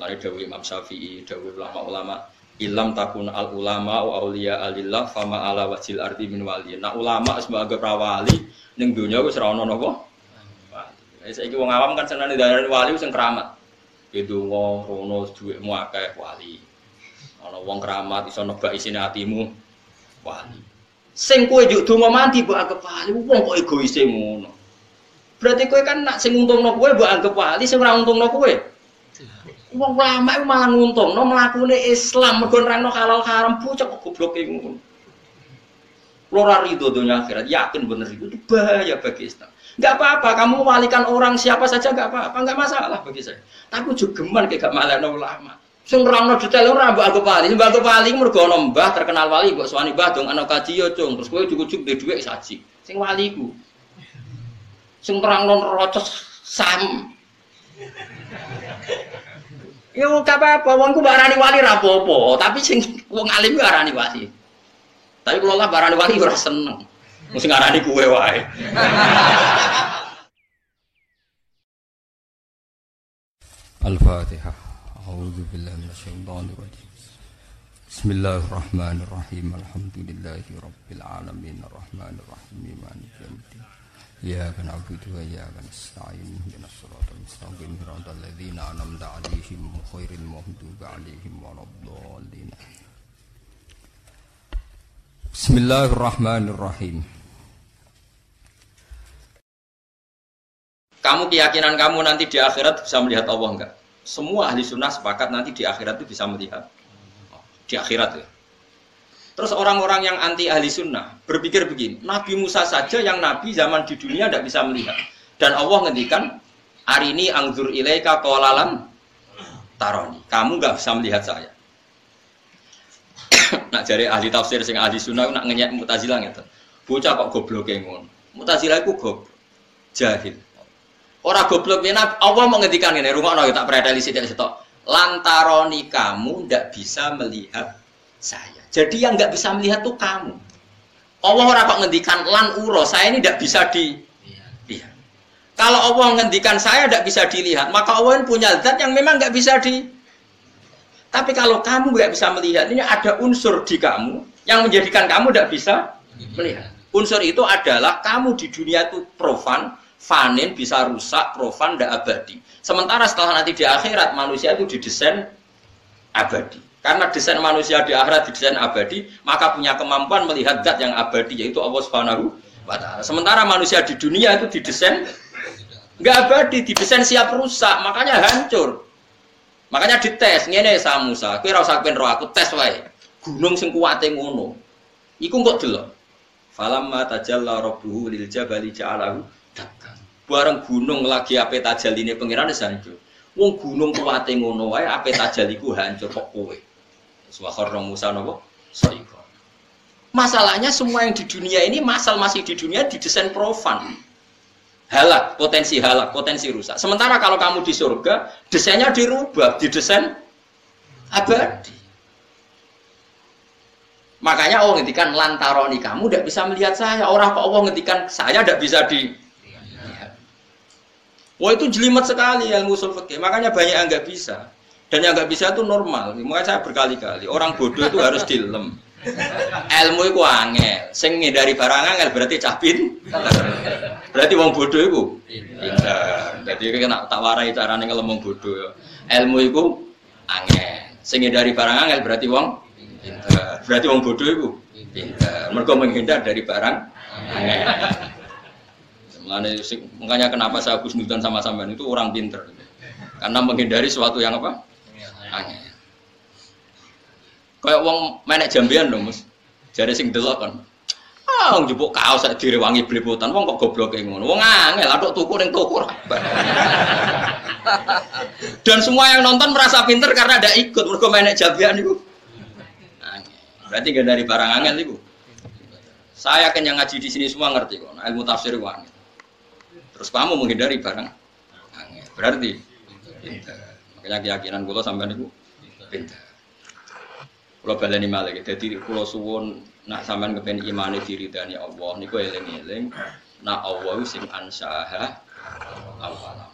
Lari Dawi Imam Syafi'i, Dawi ulama-ulama ilam takun al ulama wa aulia alillah fama ala wajil arti min wali. Nah ulama sebagai prawali ning dunia wis ora ono napa? Wali. Saiki wong awam kan seneng darani wali sing keramat. Itu rono dhuwitmu akeh wali. Ana wong keramat iso nebak isine atimu wali. Sing kowe juk donga mandi mbok anggap wali, wong kok egois ngono. Berarti kowe kan nak sing untungno kowe mbok anggap wali, sing ora untungno kowe Wong ulama itu malah nguntung, no melakukan Islam, mergo nerangno halal haram, kok goblok ngono. Lora ridho dunia akhirat, yakin bener itu, itu bahaya bagi Islam. Enggak apa-apa, kamu walikan orang siapa saja enggak apa-apa, enggak masalah bagi saya. Tapi juga geman kayak gak malah ulama. Sing nerangno detail ora mbok aku wali, mbok aku wali mergo ana mbah terkenal wali, mbok suwani mbah dong ana kaji yo cung, terus kowe cukup-cukup duwe dhuwit saji. Sing wali ku. Sing nerangno rocos sam. Yo gak apa-apa, wong ku barani wali ra apa tapi sing wong alim ku arani wali. Tapi kalau lah barani wali ora seneng. Mesti ngarani kuwe wae. Al-Fatihah. A'udzu billahi minasyaitonir rajim. Bismillahirrahmanirrahim. Alhamdulillahi rabbil alamin. Arrahmanir rahim. Maliki yaumiddin. Ya kana abudu Bismillahirrahmanirrahim Kamu keyakinan kamu nanti di akhirat bisa melihat Allah enggak? Semua ahli sunnah sepakat nanti di akhirat itu bisa melihat. Di akhirat ya. Terus orang-orang yang anti ahli sunnah berpikir begini, Nabi Musa saja yang Nabi zaman di dunia tidak bisa melihat. Dan Allah ngendikan, hari ini angzur ilaika kolalam taroni. Kamu nggak bisa melihat saya. nak jadi ahli tafsir sing ahli sunnah nak ngenyek mutazilah gitu. Bocah kok goblok ngono. Mutazilah iku goblok. Jahil. Orang goblok ini Allah menghentikan ini rumah tak predali sithik sitok. Lantaroni kamu tidak bisa melihat saya. Jadi yang nggak bisa melihat tuh kamu. Allah orang kok ngendikan lan uro, saya ini tidak bisa di iya. Kalau Allah ngendikan saya tidak bisa dilihat, maka Allah punya zat yang memang nggak bisa di. Tapi kalau kamu nggak bisa melihat, ini ada unsur di kamu yang menjadikan kamu tidak bisa melihat. Unsur itu adalah kamu di dunia itu profan, fanin, bisa rusak, profan, tidak abadi. Sementara setelah nanti di akhirat manusia itu didesain abadi. Karena desain manusia di akhirat desain abadi, maka punya kemampuan melihat zat yang abadi yaitu Allah Subhanahu wa taala. Sementara manusia di dunia itu didesain nggak abadi, didesain siap rusak, makanya hancur. Makanya dites, ngene sa Musa, kowe ora usah roh aku tes wae. Gunung sing kuwate ngono. Iku kok delok. Falamma tajalla rabbuhu lil jabali ja'alahu. Bareng gunung lagi ape tajaline pangeran hancur. Wong gunung kuwate ngono wae ape tajaliku hancur kok kowe. Suwakharna Musa nopo? Soiko. Masalahnya semua yang di dunia ini masal masih di dunia didesain profan. Halak, potensi halak, potensi rusak. Sementara kalau kamu di surga, desainnya dirubah, didesain abadi. Makanya Allah ngendikan lantaroni kamu tidak bisa melihat saya. Orang kok Allah ngendikan saya tidak bisa di Wah itu jelimet sekali ilmu usul Makanya banyak yang nggak bisa. Dan yang nggak bisa itu normal. Makanya saya berkali-kali orang bodoh itu harus dilem. Ilmu itu angel. Sing dari barang angel berarti capin. Berarti wong bodoh itu. Pintar. Jadi kena tak warai carane ngelem wong bodoh. Ilmu itu angel. Sing dari barang angel berarti wong pintar. Berarti wong bodoh itu pintar. Mereka menghindar dari barang angel. Makanya kenapa saya Gus sama sampean itu orang pintar. Karena menghindari sesuatu yang apa? Angin. Kayak wong menek jambian dong, Mas. Jare sing delok kan. Ah, wong jupuk kaos sak direwangi blepotan, wong kok goblok ngono. Wong angel atuk tuku ning toko Dan semua yang nonton merasa pinter karena ada ikut mergo menek jambian niku. Berarti gak dari barang angel niku. Saya kan yang ngaji di sini semua ngerti kok, nah, ilmu tafsir wang. Terus kamu menghindari barang angel. Berarti pinter. Makanya keyakinan kula sampean niku pinter. Kula baleni malih dadi kula suwun nak sampean kepen imane diridani Allah niku eling-eling nak Allah sing ansaha awal.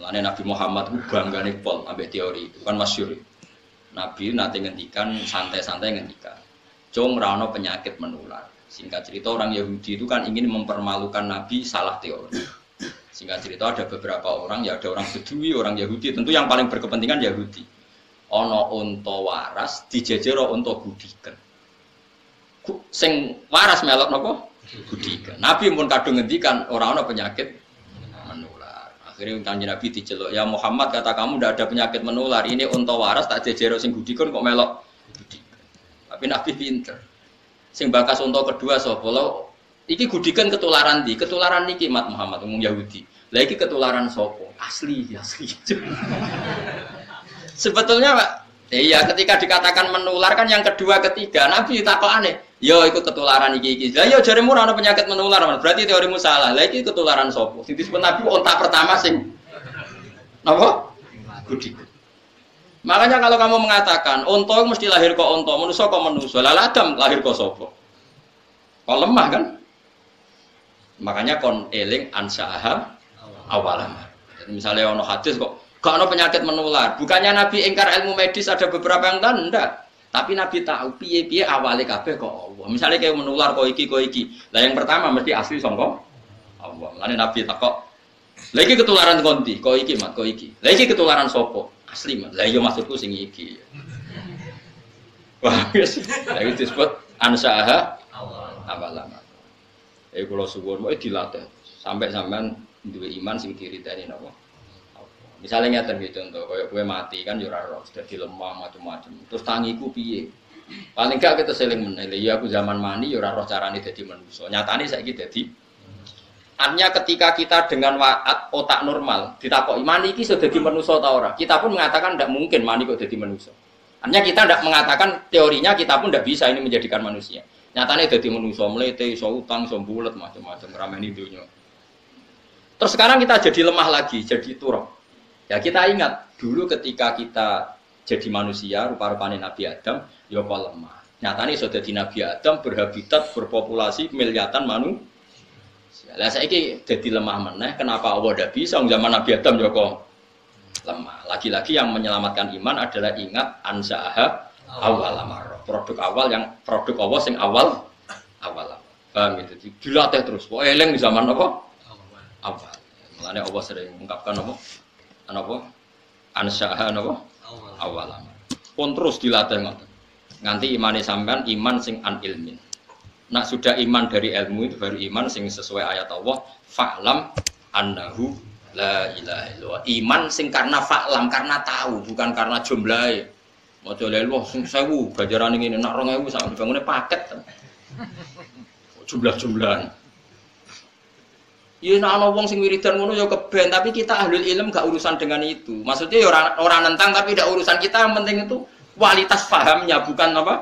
Mulane Nabi Muhammad ku banggane pol ambek teori, bukan masyhur. Nabi nanti ngendikan santai-santai ngendikan. Cung rano penyakit menular. Singkat cerita orang Yahudi itu kan ingin mempermalukan Nabi salah teori. Singkat cerita ada beberapa orang, ya ada orang Bedui, orang Yahudi. Tentu yang paling berkepentingan Yahudi. Ono unta waras dijejero unta gudikan. Sing waras melok nopo? Gudikan. Nabi pun kadung ngendikan orang ono penyakit menular. Akhirnya kanji Nabi diceluk, ya Muhammad kata kamu tidak ada penyakit menular. Ini unta waras tak jejero sing gudikan kok melok gudikan. Tapi Nabi pinter. Sing bakas unta kedua sapa? Iki gudikan ketularan di, ketularan niki Mat Muhammad umum Yahudi. Lagi ketularan sopo? Asli, asli. Sebetulnya Pak, iya ketika dikatakan menular kan yang kedua ketiga Nabi tak aneh. Yo ikut ketularan iki iki. Lah yo jare murah penyakit menular, berarti teorimu salah. Lah iki ketularan sopo? Sing disebut Nabi onta pertama sing apa? Gudik. Makanya kalau kamu mengatakan onto mesti lahir kok onto, manusia kok manusia, lah Adam lahir kok sopo? Kok lemah kan? Makanya kon eling ansaaha awalan. Jadi misalnya ono hadis kok gak ono penyakit menular. Bukannya Nabi ingkar ilmu medis ada beberapa yang tanda. Tapi Nabi tahu piye-piye awalnya kabeh kok Allah. Misalnya kayak menular kok iki kok iki. Lah yang pertama mesti asli songko Allah. Lalu Nabi takok lagi ketularan konti, kok iki mat, kok iki. Lagi ketularan sopo, asli mat. Lah iya maksudku sing iki. Wah, yes. Lagi disebut ansaaha awalan. Eh kalau suwun mau dilatih sampai sampean dua iman sing diritani napa. Misalnya nyata gitu contoh, kayak gue mati kan jurah roh, sudah lemah macam-macam. Terus tangiku piye? Paling gak kita seling menilai, ya aku zaman mani jurah roh carane jadi manusia. Nyatane saya gitu jadi. Artinya ketika kita dengan waat otak normal ditakok mani iki sudah jadi manusia atau ora? Kita pun mengatakan tidak mungkin mani kok jadi manusia. Artinya kita tidak mengatakan teorinya kita pun tidak bisa ini menjadikan manusia. Nyatanya jadi manusia melete, so utang, so bulat macam-macam ramen dunia. Terus sekarang kita jadi lemah lagi, jadi turun. Ya kita ingat dulu ketika kita jadi manusia rupa-rupanya Nabi Adam, ya kok lemah. Nyatanya sudah di Nabi Adam berhabitat berpopulasi miliatan manusia. Saya ini jadi lemah meneh. Kenapa Allah tidak bisa? Zaman Nabi Adam ya kok lemah. Lagi-lagi yang menyelamatkan iman adalah ingat ansaha awal amar produk awal yang produk Allah sing awal? Awal paham gitu dilatih terus. Kok eleng di zaman apa? Awal. Mulanya Allah sering mengungkapkan apa? Apa? Ansyaha apa? Awal pun terus dilatih nganti imani sampean iman sing an ilmin. Nak sudah iman dari ilmu itu baru iman sing sesuai ayat Allah fa'lam annahu la ilaha illallah. Iman sing karena fa'lam karena tahu bukan karena jumlah Mau lelo sing sewu gajaran ini nak rong ewu sama dibangunnya paket. Jumlah-jumlahan. Iya, nak ana wong sing wiridan ngono ya keben, tapi kita ahlul ilm gak urusan dengan itu. Maksudnya ya orang orang nentang tapi tidak urusan kita, yang penting itu kualitas pahamnya bukan apa?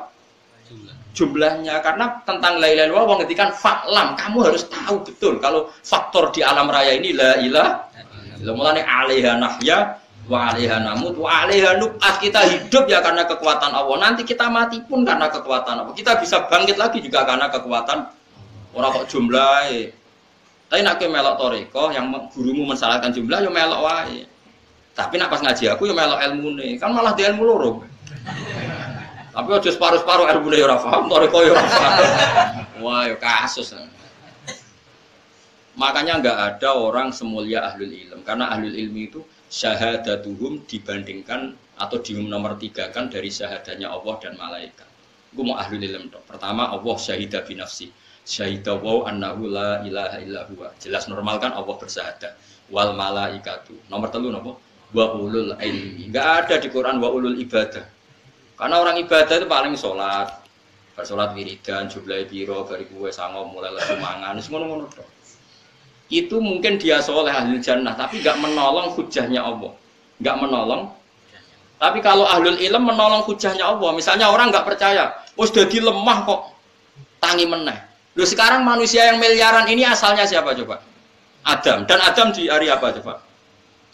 jumlahnya karena tentang la ilaha illallah ngetikan faklam kamu harus tahu betul kalau faktor di alam raya ini la illallah mulane alaiha nahya wa alaiha namut wa alaiha nub'at kita hidup ya karena kekuatan Allah. Nanti kita mati pun karena kekuatan Allah. Kita bisa bangkit lagi juga karena kekuatan orang kok jumlah tapi nak ke melok toriko yang gurumu mensalahkan jumlah yo ya melok wae. Tapi nak pas ngaji aku yo ya melok ilmu nih kan malah di ilmu loro. Tapi aja separuh-separuh ilmu nih ora paham toriko yo wah yo kasus. Makanya nggak ada orang semulia ahlul ilm. Karena ahlul ilmi itu syahadatuhum dibandingkan atau nomor tiga kan dari syahadanya Allah dan malaikat. Gue mau ahli ilm dok. Pertama Allah syahidah binafsi. Syahidah wow annahu la ilaha illa huwa. Jelas normal kan Allah bersahadat. Wal malaikatu. Nomor telu nopo? Wa ulul ilmi. Enggak ada di Quran wa ulul ibadah. Karena orang ibadah itu paling sholat. Bersolat wiridan, jumlah biro, bari kue sango, mulai lesu mangan. Semua ngono itu mungkin dia soleh ahli jannah tapi nggak menolong hujahnya Allah. Nggak menolong. Tapi kalau ahlul ilm menolong hujahnya Allah misalnya orang nggak percaya oh sudah lemah kok tangi meneh. Loh sekarang manusia yang miliaran ini asalnya siapa coba? Adam. Dan Adam di hari apa coba?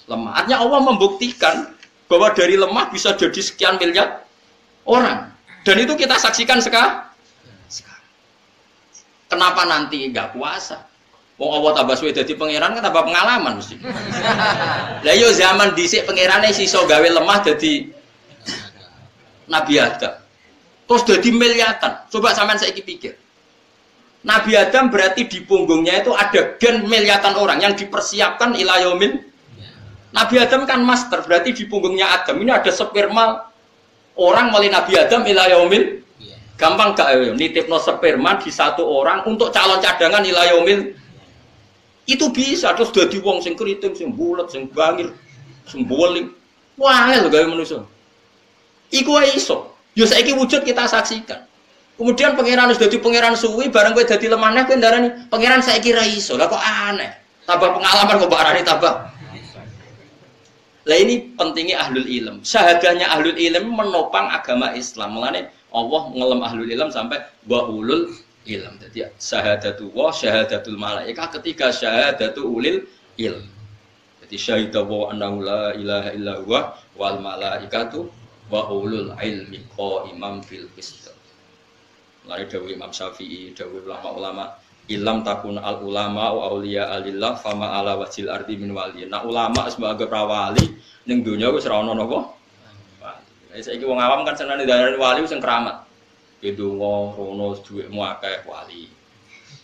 Lemah. Artinya Allah membuktikan bahwa dari lemah bisa jadi sekian miliar orang. Dan itu kita saksikan sekarang. Kenapa nanti nggak puasa Wong Allah tambah suwe dadi pangeran kan tambah pengalaman mesti. Lah yo zaman dhisik pangerane siso gawe lemah dadi Nabi Adam. Terus dadi miliatan. Coba sampean saiki pikir. Nabi Adam berarti di punggungnya itu ada gen miliatan orang yang dipersiapkan ilayomin. Nabi Adam kan master, berarti di punggungnya Adam ini ada sperma orang melalui Nabi Adam ilayomin. Gampang gak ya? Nitip no sperma di satu orang untuk calon cadangan ilayomin. Itu bisa terus jadi wong sing keriting, sing bulat, sing bangir, sing boling. Lho gawe manusia. Iku iso. Yo saiki wujud kita saksikan. Kemudian pangeran sudah di pangeran suwi, bareng gue jadi lemah nih, gue nih pangeran saya kira iso, lah kok aneh. Tambah pengalaman kok barani tambah. Lah ini pentingnya ahlul ilm. Sahaganya ahlul ilm menopang agama Islam. Mengenai Allah ngelem ahlul ilm sampai wa ulul ilm. Jadi syahadatu wa syahadatul malaikat ketika syahadatu ulil ilm. Jadi syahidah wa annahu la ilaha illa huwa wal malaikatu wa ulul ilmi imam fil qist. Lari Dawi Imam Syafi'i, Dawi ulama-ulama ilam takun al ulama wa aulia alillah fama ala wajil arti min wali. Nah ulama sebagai prawali ning dunia wis ora ono napa? Wali. Saiki wong awam kan senane darani wali sing keramat. Kidungo rono dhuwitmu akeh wali.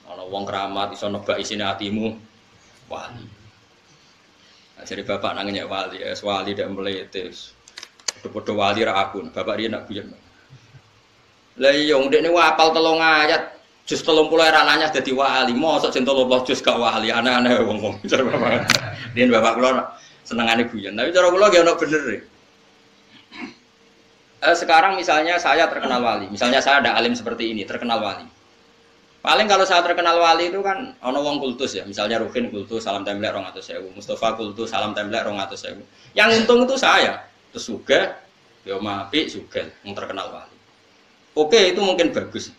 Ana wong keramat iso nebak isine atimu wali. Nah, jadi bapak nangnya wali, es wali dan meletes. Podo-podo wali ra akun, bapak dia nak guyon. Lah iya ndekne apal telung ayat jus telung puluh era nanya jadi wali mosok sing telung puluh jus gak wali aneh-aneh wong wong cara bapak dia bapak kula senengane guyon tapi cara kula gak ono bener eh, sekarang misalnya saya terkenal wali misalnya saya ada alim seperti ini terkenal wali paling kalau saya terkenal wali itu kan ono wong kultus ya misalnya Rukin kultus salam templek rong atau sewu Mustafa kultus salam templek rong atau sewu yang untung itu saya terus juga yo mapi juga yang terkenal wali Oke, itu mungkin bagus.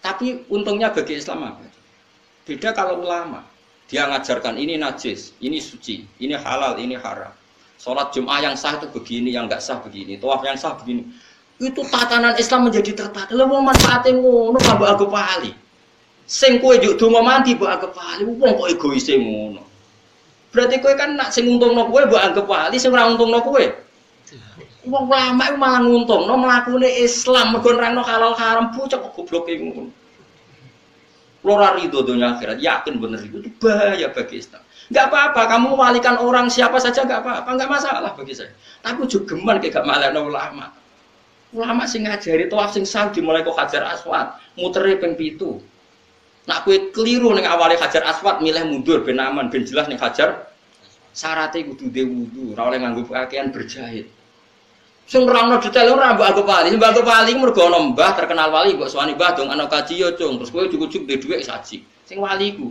Tapi untungnya bagi Islam apa? Beda kalau ulama. Dia ngajarkan ini najis, ini suci, ini halal, ini haram. Sholat Jum'ah yang sah itu begini, yang nggak sah begini. Tawaf yang sah begini. Itu tatanan Islam menjadi tertata. Lalu mau manfaatnya ngono, nggak aku pahali. Sing kue juk donga mandi mbok anggap wali, wong kok egois ngono. Berarti kue kan nak sing untungno kowe mbok anggap wali, sing ora untungno kowe Wong ulama itu malah nguntung, no melakukan Islam, mergo no halal haram, bocah kok goblok ngono. Lora ridho dunia akhirat, yakin bener itu, itu bahaya bagi Islam. Gak apa-apa, kamu walikan orang siapa saja gak apa-apa, gak masalah bagi saya. Tapi juga geman kayak gak malah ulama. Ulama sing ngajari tuaf sing sah dimulai kok hajar aswad, mutere ping pitu. Nak kue keliru nih awalnya hajar aswad, milih mundur ben aman, ben jelas nih hajar. Syaratnya kudu de wudu, ora oleh nganggo pakaian berjahit. Sing nerangno detail ora mbok anggap wali, mbok anggap wali mergo ana mbah terkenal wali mbok suwani mbah dong ana kaji yo cung, terus kowe cukup-cukup duwe dhuwit saji. Sing wali iku.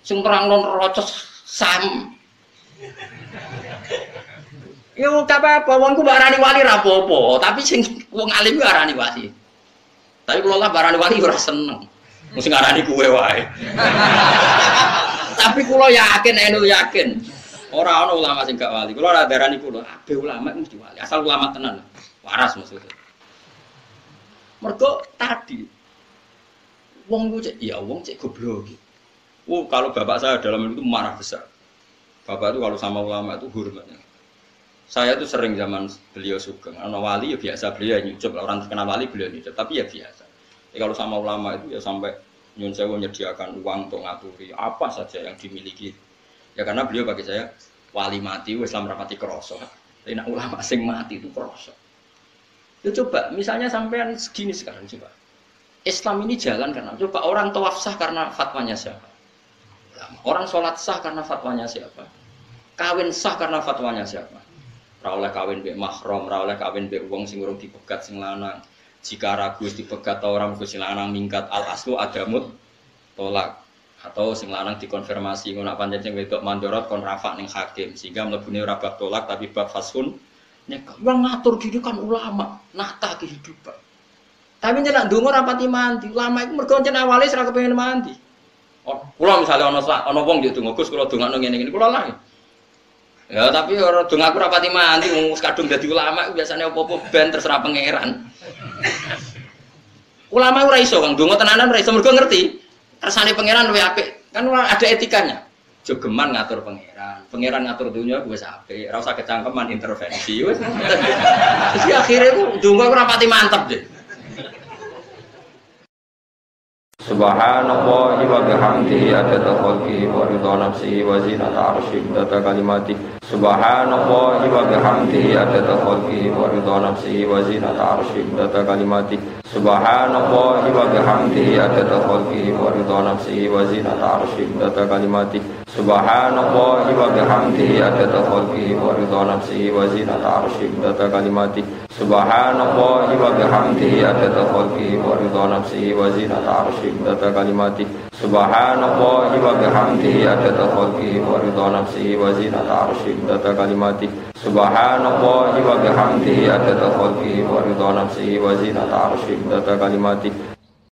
Sing nerangno rocos sam. Yo gak apa-apa, wong ku barani wali ra apa-apa, tapi sing wong alim ku arani wali. Tapi kalau lah barani wali ora seneng. Mesti ngarani kuwe wae. tapi kulo yakin, enu yakin. Orang orang ulama sing gak wali. Kalau ada darani kulo, abe ulama mesti wali. Asal ulama tenan, waras maksudnya. Mergo tadi, wong gue cek, ya wong cek goblok. Oh, kalau bapak saya dalam itu marah besar. Bapak itu kalau sama ulama itu hormatnya. Saya tuh sering zaman beliau sugeng. Ana wali ya biasa beliau nyucup, orang terkenal wali beliau nyucup, tapi ya biasa. Jadi kalau sama ulama itu ya sampai nyun saya menyediakan uang untuk ngaturi apa saja yang dimiliki Ya karena beliau bagi saya wali mati, Islam rapati kroso. Tapi nak ulama sing mati itu kroso. Ya coba, misalnya sampean segini sekarang coba. Islam ini jalan karena coba orang tawaf sah karena fatwanya siapa? Orang sholat sah karena fatwanya siapa? Kawin sah karena fatwanya siapa? Rawleh kawin be mahram, rawleh kawin be uang sing urung dipegat sing lanang. Jika ragu dipegat orang sing lanang mingkat al aslu adamut tolak. Atau sing lanang dikonfirmasi. Ngono pancen sing wedok mandorot kon rafa ning hakim. Sehingga mlebune ora tolak tapi bab fasun nek wong ngatur gini kan ulama nata kehidupan. Tapi jeneng ndonga ora pati mandi ulama iku mergo jeneng awale ora kepengin mandi kula misalnya ana ana wong yo donga Gus kula dongakno ngene ngene kula lah ya tapi ora donga aku ora pati mandi wong kadung dadi ulama biasanya apa-apa ben terserah pangeran ulama ora iso Kang donga tenanan ora iso mergo ngerti kersane pangeran luwih apik. Kan ada etikanya. Jogeman ngatur pangeran, pangeran ngatur dunia gue sampai, rasa kecangkeman intervensi. Jadi akhirnya tuh dungo gue rapati mantap deh. Subhanallah wa bihamdihi adada khalqi wa ridha nafsi wa zinata arshi data kalimati. Subhanallah wa bihamdihi adada khalqi wa ridha nafsi wa zinata arshi data kalimati Subhanallah wa bihamdihi adada khalqi wa ridha nafsi wa zinata arshi data kalimati Subhanallah wa bihamdihi adada khalqi wa ridha nafsi wa zinata arshi data kalimati Subhanallah wa bihamdihi adada khalqi wa ridha nafsi wa zinata arshi data kalimati Subhanallah wa bihamdihi adada khalqi wa ridha nafsi wa zinata arshi data kalimati. Subhanallah wa bihamdihi adada khalqi wa ridha nafsi wa zinata arshi data kalimati